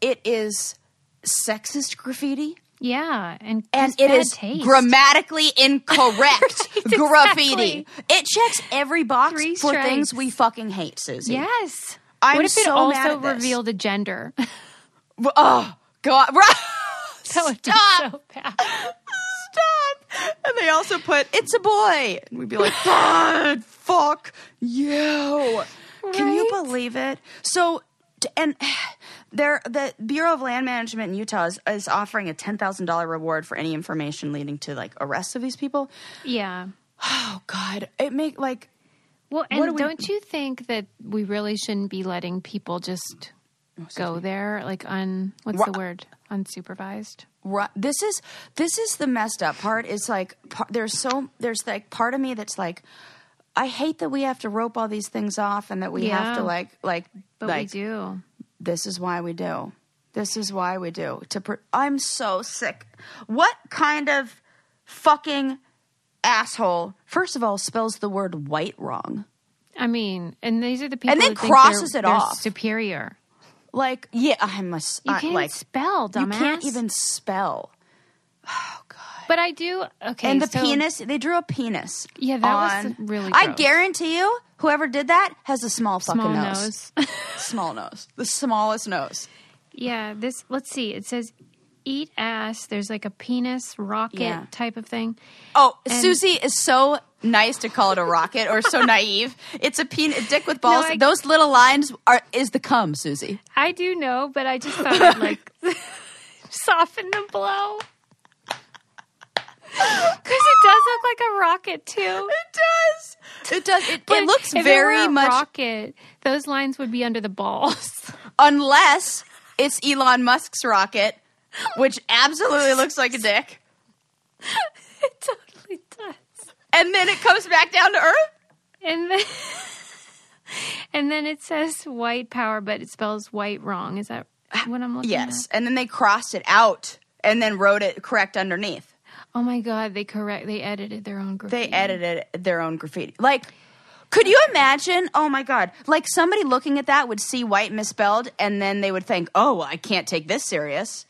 It is sexist graffiti. Yeah, and and it is taste. grammatically incorrect Right, graffiti. exactly. It checks every box Three for strikes. things we fucking hate, Susie. Yes. I'm what if it so mad also revealed a gender? Oh God! That would be so bad. Stop. And they also put it's a boy, and we'd be like, God, fuck you. Can you believe it? So. And there, the Bureau of Land Management in Utah is, is offering a ten thousand dollar reward for any information leading to like arrests of these people. Yeah. Oh God, it make like Well, and do we- don't you think that we really shouldn't be letting people just oh, go there, like un what's the word? Unsupervised. Right. This is this is the messed up part. Is like par- there's so there's like part of me that's like I hate that we have to rope all these things off and that we have to like like But like we do. this is why we do. This is why we do. To pr- I'm so sick. What kind of fucking asshole first of all spells the word white wrong? I mean, and these are the people And then crosses they're, it off. superior. Like yeah, I must. You can't like spell, dumbass. you can't even spell. But I do. Okay, and the so- penis, they drew a penis. Yeah, that was on- really I guarantee you, whoever did that has a small fucking Small nose. nose. small nose. The smallest nose. Yeah, this. Let's see. It says eat ass. There's like a penis rocket Yeah. type of thing. Oh, And- Susie is so nice to call it a rocket or so naive. It's a penis, a dick with balls. I- Those little lines are is the cum, Susie. I do know, but I just thought I'd like soften the blow. Because it does look like a rocket too. It does. It does. It, it looks if very it were a much rocket. Those lines would be under the balls. unless it's Elon Musk's rocket, which absolutely looks like a dick, it totally does. and then it comes back down to Earth. And then, and then it says white power, but it spells white wrong. Is that what I'm looking Yes, at? and then they crossed it out and then wrote it correct underneath. Oh my god, they correct. They edited their own graffiti. They edited their own graffiti. Like, could you imagine? Oh my god! Like somebody looking at that would see white misspelled, and then they would think, "Oh, well, I can't take this serious."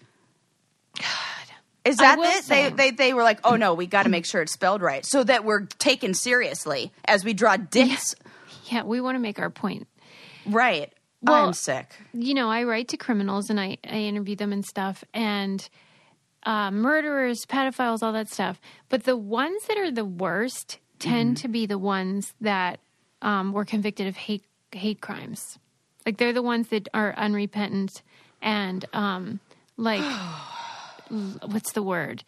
Is that it? say- They, they they were like, "Oh no, we got to make sure it's spelled right, so that we're taken seriously as we draw dicks." Yeah, we want to make our point. Right. Well- I'm sick. you know, I write to criminals and I, I interview them and stuff, and uh, murderers, pedophiles, all that stuff. But the ones that are the worst tend Mm-hmm. to be the ones that um, were convicted of hate hate crimes. Like they're the ones that are unrepentant and um, like l- what's the word?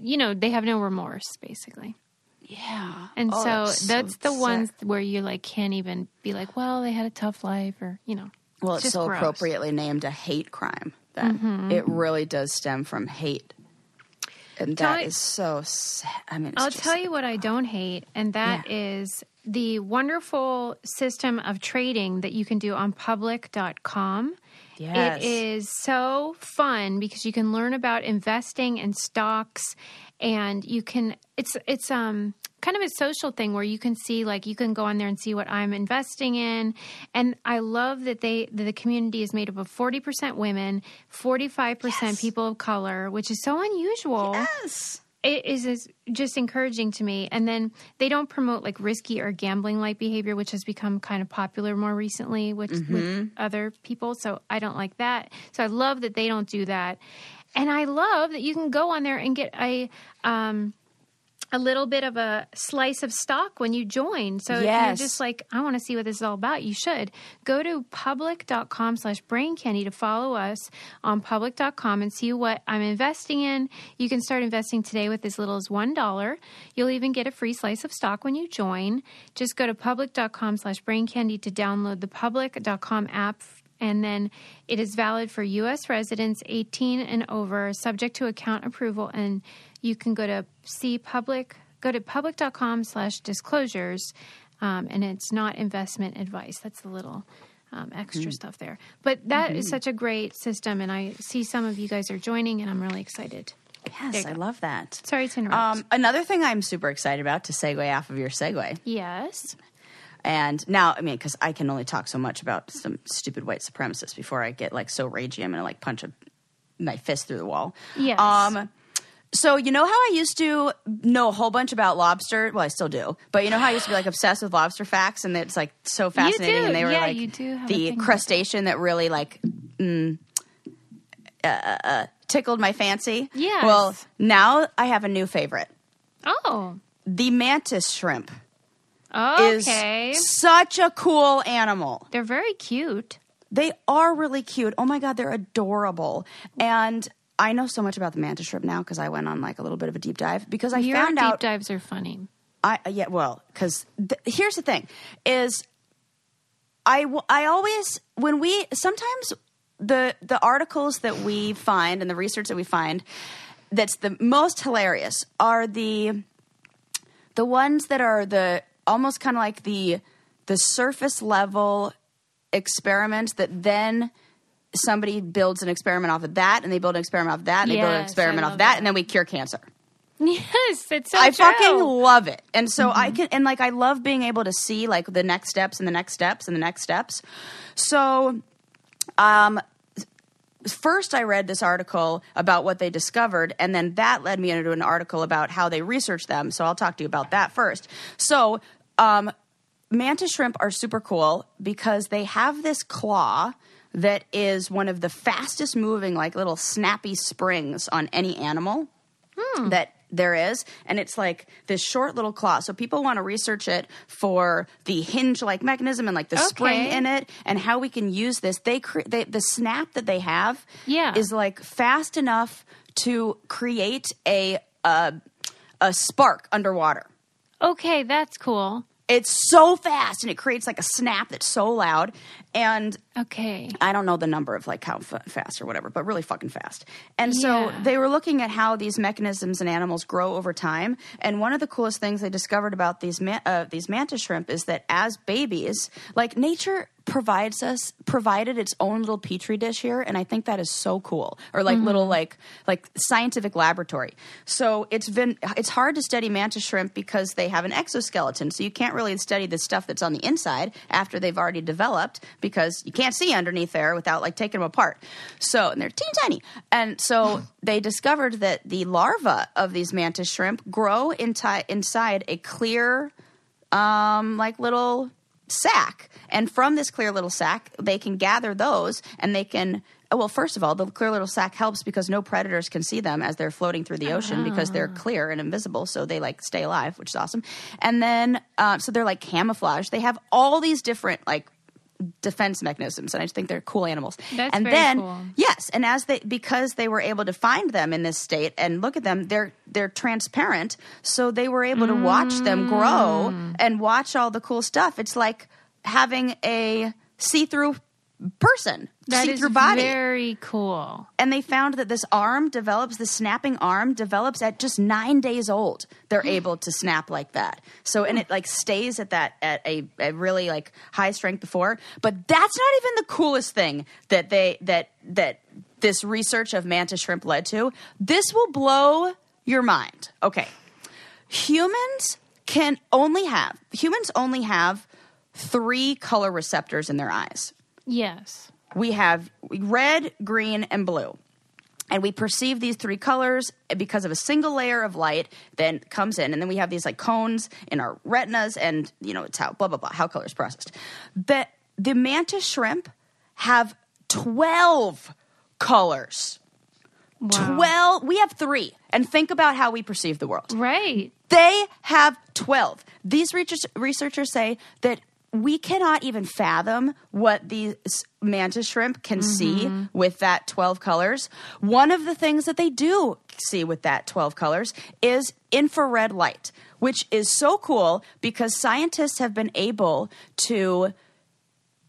You know, they have no remorse, basically. Yeah. And Oh, so that's, the sick. ones where you like can't even be like, well, they had a tough life, or you know. Well, it's, just so gross. appropriately named a hate crime. Then it really does stem from hate, and Tell that me- is so sad. I mean, it's I'll tell you what I don't hate, and that is the wonderful system of trading that you can do on public.com. Yes. It is so fun because you can learn about investing in stocks and you can it's it's um kind of a social thing where you can see like you can go on there and see what I'm investing in and I love that they that the community is made up of 40% women, 45% people of color, which is so unusual Yes. it is, is just encouraging to me. And then they don't promote like risky or gambling like behavior, which has become kind of popular more recently with, with other people. So I don't like that. So I love that they don't do that. And I love that you can go on there and get a, um, a little bit of a slice of stock when you join. So if you're just like, I want to see what this is all about, you should go to public.com slash brain candy to follow us on public.com and see what I'm investing in. You can start investing today with as little as $1. You'll even get a free slice of stock when you join. Just go to public.com slash brain candy to download the public.com app and then it is valid for U.S. residents 18 and over, subject to account approval. And you can go to see public, go to public.com slash disclosures, um, and it's not investment advice. That's the little um, extra stuff there. But that is such a great system, and I see some of you guys are joining, and I'm really excited. Yes, I love that. Sorry to interrupt. Um, another thing I'm super excited about to segue off of your segue, yes. and now I mean because I can only talk so much about some stupid white supremacists before I get like so ragey I'm gonna like punch a, my fist through the wall. Yes. Um. So you know how I used to know a whole bunch about lobster? Well, I still do, but you know how I used to be like obsessed with lobster facts, and it's like so fascinating. And they were Yeah, like you do the crustacean that really like mm, uh, uh, tickled my fancy. Yeah. Well, now I have a new favorite. Oh. The mantis shrimp Oh. Okay. is such a cool animal. They're very cute. They are really cute. Oh my god, they're adorable. And I know so much about the mantis shrimp now because I went on like a little bit of a deep dive because I Your found out deep out dives are funny. I uh, yeah, well, because th- here's the thing: is I w- I always when we sometimes the the articles that we find and the research that we find that's the most hilarious are the the ones that are the almost kind of like the the surface level experiments that then somebody builds an experiment off of that and they build an experiment off of that and they build an experiment off of that that. and then we cure cancer. Yes, it's so I true. fucking love it. And so I Mm-hmm. can and like I love being able to see like the next steps and the next steps and the next steps. So um first I read this article about what they discovered and then that led me into an article about how they researched them. So I'll talk to you about that first. So um mantis shrimp are super cool because they have this claw that is one of the fastest moving like little snappy springs on any animal that there is and it's like this short little claw so people want to research it for the hinge like mechanism and like the spring in it and how we can use this they, cre- they the snap that they have Yeah. is like fast enough to create a uh, a spark underwater. Okay, that's cool. It's so fast and it creates like a snap that's so loud. And Okay. I don't know the number of like how f- fast or whatever, but really fucking fast. And so they were looking at how these mechanisms in animals grow over time. And one of the coolest things they discovered about these ma- uh, these mantis shrimp is that as babies, like nature provides us provided its own little petri dish here, and I think that is so cool. Or like little like like scientific laboratory. So it's been it's hard to study mantis shrimp because they have an exoskeleton, so you can't really study the stuff that's on the inside after they've already developed because you can't see underneath there without like taking them apart. So and they're teeny tiny, and so they discovered that the larvae of these mantis shrimp grow inti- inside a clear um, like little sack. And from this clear little sack, they can gather those and they can. Well, first of all, the clear little sack helps because no predators can see them as they're floating through the ocean because they're clear and invisible, so they like stay alive, which is awesome. And then, uh, so they're like camouflage. They have all these different like defense mechanisms, and I just think they're cool animals. That's and then, cool. yes, and as they because they were able to find them in this state and look at them, they're they're transparent, so they were able to watch them grow Mm. and watch all the cool stuff. It's like having a see-through person, That is body. very cool. and they found that this arm develops, the snapping arm develops at just nine days old. They're hmm. able to snap like that. So, and it like stays at that at a, a really like high strength before. But that's not even the coolest thing that they that that this research of mantis shrimp led to. This will blow your mind. Okay, humans can only have humans only have three color receptors in their eyes Yes. we have red, green, and blue. And we perceive these three colors because of a single layer of light that comes in. And then we have these like cones in our retinas, and you know, it's how blah, blah, blah, how color is processed. But the mantis shrimp have 12 colors. Wow. 12. We have three. And think about how we perceive the world. Right. They have 12. These researchers say that we cannot even fathom what these mantis shrimp can see with that 12 colors. One of the things that they do see with that 12 colors is infrared light, which is so cool because scientists have been able to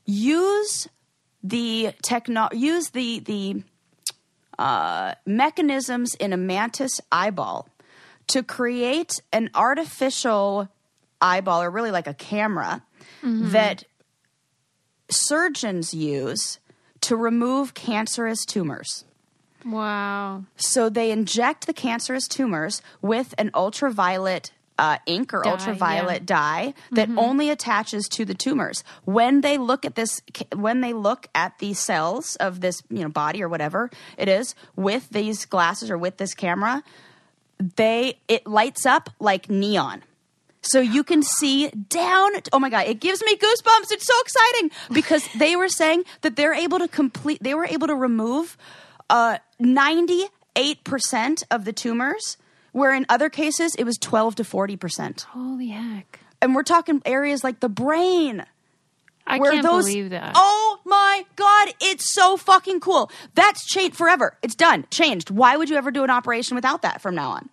use the techno use the the uh, mechanisms in a mantis eyeball to create an artificial eyeball or really like a camera that surgeons use to remove cancerous tumors. Wow. So they inject the cancerous tumors with an ultraviolet uh, ink or Dye, ultraviolet yeah. dye that only attaches to the tumors. When they look at this, when they look at the cells of this, you know, body or whatever it is with these glasses or with this camera, they it lights up like neon. So you can see down. Oh my god, it gives me goosebumps. It's so exciting because they were saying that they're able to complete. They were able to remove uh, ninety-eight percent of the tumors, where in other cases it was twelve to forty percent. Holy heck. And we're talking areas like the brain, I where can't those. believe that. Oh my god, it's so fucking cool. That's changed forever. It's done, changed. Why would you ever do an operation without that from now on?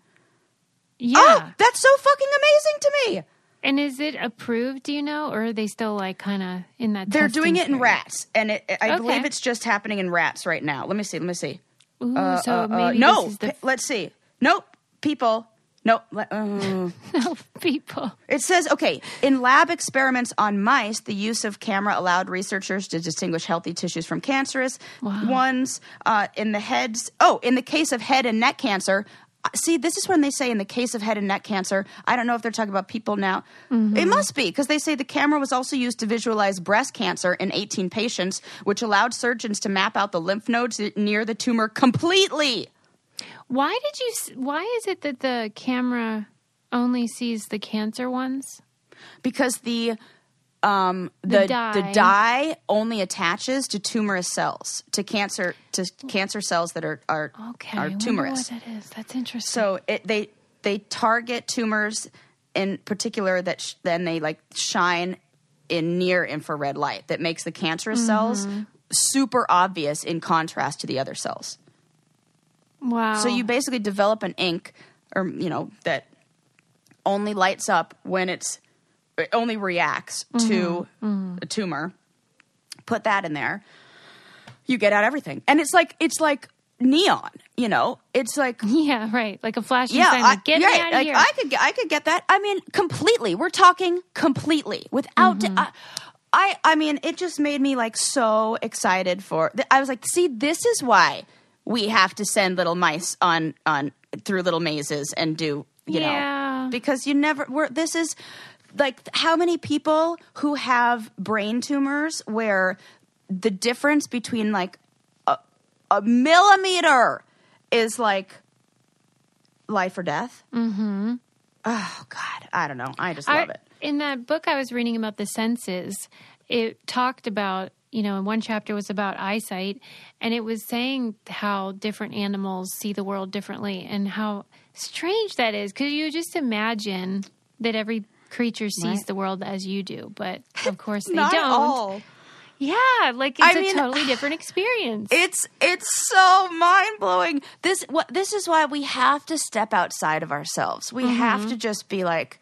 Yeah. Oh, that's so fucking amazing to me. and is it approved, do you know? Or are they still like kind of in that They're doing it in period? rats, and it, I Okay. believe it's just happening in rats right now. Let me see. Let me see. Ooh, Uh, so uh, uh, maybe no, this is the p- let's see. Nope, people. Nope. le- uh. people. It says, okay, in lab experiments on mice, the use of camera allowed researchers to distinguish healthy tissues from cancerous ones. Uh, in the heads, oh, in the case of head and neck cancer, uh, see, this is when they say in the case of head and neck cancer, I don't know if they're talking about people now. Mm-hmm. It must be, because they say the camera was also used to visualize breast cancer in 18 patients, which allowed surgeons to map out the lymph nodes near the tumor completely. Why did you? Why is it that the camera only sees the cancer ones? because the um The the the dye. dye. only attaches to tumorous cells to cancer to cancer cells that are are Okay, are tumorous. what that is. That's interesting. So it they they target tumors in particular that sh- then they like shine in near infrared light that makes the cancerous Mm-hmm. cells super obvious in contrast to the other cells. wow. So you basically develop an ink or you know that only lights up when it's it only reacts to Mm-hmm. a tumor. Put that in there. You get out everything. And it's like it's like neon, you know? It's like Yeah, right. Like a flashing yeah, sign. I, Like, get me right, out of like, here. I could, get- I could get that. I mean, completely. We're talking completely without. Mm-hmm. I, I, I mean, it just made me like so excited for. th- I was like, see, this is why we have to send little mice on on through little mazes and do, you Yeah. know, because you never. We're this is like how many people who have brain tumors where the difference between like a, a millimeter is like life or death. Mm-hmm. Oh God, I don't know. I just I- love it. In that book I was reading about the senses, it talked about, you know, in one chapter was about eyesight, and it was saying how different animals see the world differently and how strange that is. Because you just imagine that every creature sees Right. the world as you do, but of course they don't. all. Yeah, like it's I a mean- totally different experience. It's it's so mind blowing. This what this is why we have to step outside of ourselves. We Mm-hmm. have to just be like,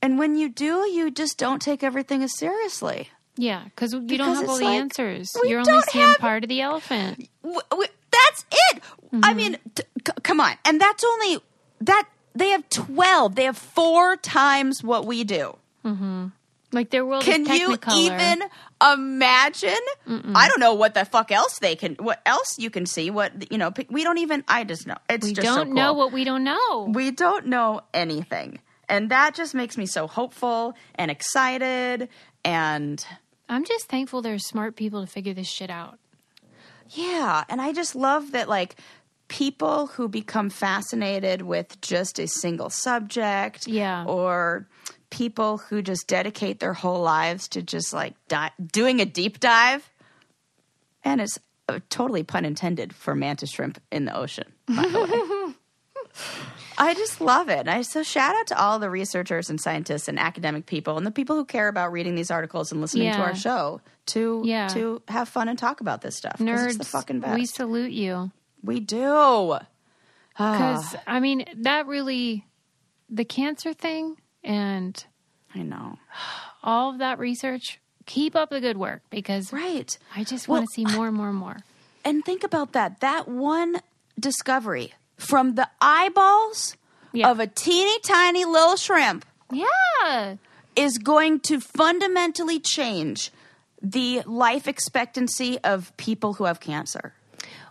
and when you do, you just don't take everything as seriously. yeah, because you Because don't have all the like, answers. You're only seeing have- part of the elephant. W- w- that's it. Mm-hmm. I mean, t- c- come on, and that's only that they have twelve. They have four times what we do. Mm-hmm. Like their world Can you even imagine? I don't know what the fuck else they can. What else you can see? What you know? We don't even. I just know. It's We just don't cool. know what we don't know. we don't know anything, and that just makes me so hopeful and excited. And I'm just thankful there's smart people to figure this shit out. yeah, and I just love that like people who become fascinated with just a single subject, Yeah. or people who just dedicate their whole lives to just like di- doing a deep dive, and it's uh, totally pun intended for mantis shrimp in the ocean. By the way. I just love it. I so shout out to all the researchers and scientists and academic people and the people who care about reading these articles and listening to our show to Yeah. to have fun and talk about this stuff. Nerds, it's the fucking best. we salute you. We do. Because, ah. I mean, that really, the cancer thing and I know. all of that research, keep up the good work because Right. I just want to see more and more and more. And think about that. That one discovery from the eyeballs Yeah. of a teeny tiny little shrimp Yeah. is going to fundamentally change the life expectancy of people who have cancer.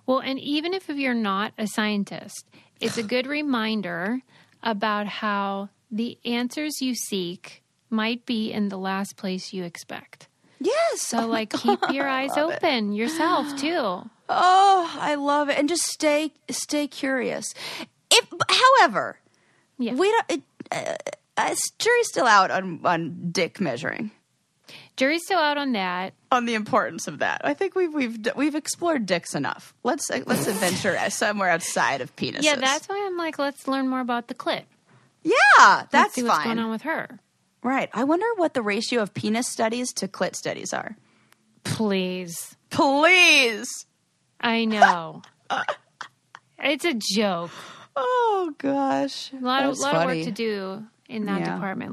Well, and even if you're not a scientist, it's a good reminder about how the answers you seek might be in the last place you expect. Yes. So, like, keep your eyes open yourself, too. Oh, I love it. And just stay stay curious. If however, Yeah. we don't it, uh, uh, jury's still out on on dick measuring. Jury's still out on that. on the importance of that. I think we've we've we've explored dicks enough. Let's uh, let's adventure somewhere outside of penises. Yeah, that's why I'm like, let's learn more about the clit. yeah, Let's that's see what's fine. going on with her. Right. I wonder what the ratio of penis studies to clit studies are. Please. Please. I know. it's a joke. Oh gosh, A lot, of, lot of work to do in that Yeah. department.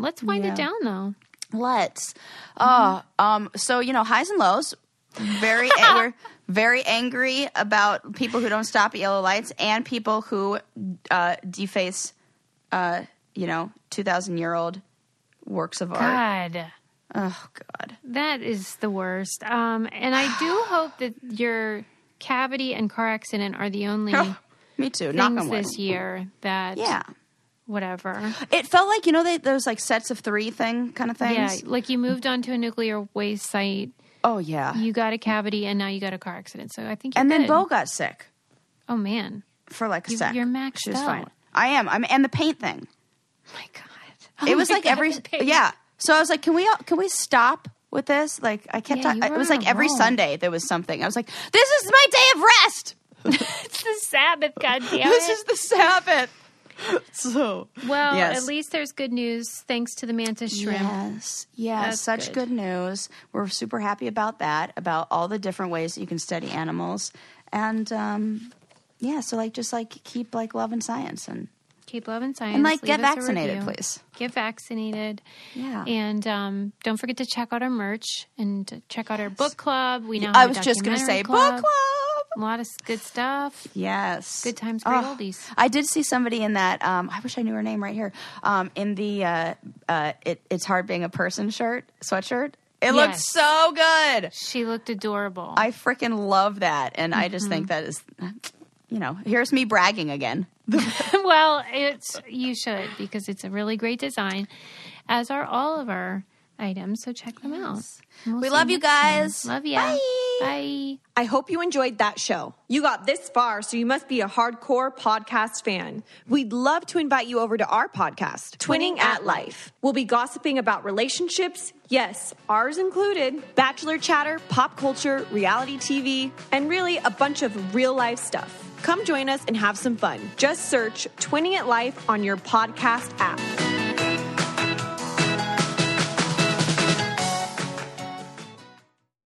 Let's wind Yeah. it down, though. Let's. Uh, um. So you know, highs and lows. Very, we're very angry about people who don't stop at yellow lights and people who uh, deface, uh, you know, two thousand year old works of art. God, Oh God. that is the worst. Um, and I do hope that your cavity and car accident are the only Me too. Knock things on wood. this year that, Yeah. Whatever. It felt like you know they, those like sets of three thing kind of things. Yeah, like you moved on to a nuclear waste site, Oh yeah. you got a cavity, and now you got a car accident. So I think you're and then good. Bo got sick. Oh man, for like a You- sec. you're maxed She was out. fine. I am. I'm and the paint thing. my God. it Oh was like God, every yeah. So I was like, can we all, can we stop with this? Like I kept. Yeah, talking. it was like every roll. Sunday there was something. I was like, this is my day of rest. It's the Sabbath, God damn this is the Sabbath. So well, yes. at least there's good news thanks to the mantis shrimp. Yes, yes, That's such good. good. news. We're super happy about that, about all the different ways that you can study animals, and um, yeah, so like just like keep like loving science and Keep loving science. and like Leave get vaccinated, please. Get vaccinated. Yeah. And um, don't forget to check out our merch and check out our book club. We now I was just gonna say documentary book club. A lot of good stuff. Yes, Good times, great Oh, oldies. I did see somebody in that. Um, I wish I knew her name right here. Um, in the uh, uh, it, "It's Hard Being a Person" shirt, sweatshirt. It looked Yes. so good. She looked adorable. I freaking love that, and I just Mm-hmm. think that is, you know, here's me bragging again. well, it's you should because it's a really great design, as are all of our items. So check them out. We'll We love you next time. guys. Love you. Bye. Bye. I hope you enjoyed that show. You got this far, so you must be a hardcore podcast fan. We'd love to invite you over to our podcast, Twinning at Life. We'll be gossiping about relationships, yes, ours included, bachelor chatter, pop culture, reality TV, and really a bunch of real life stuff. Come join us and have some fun. Just search Twinning at Life on your podcast app.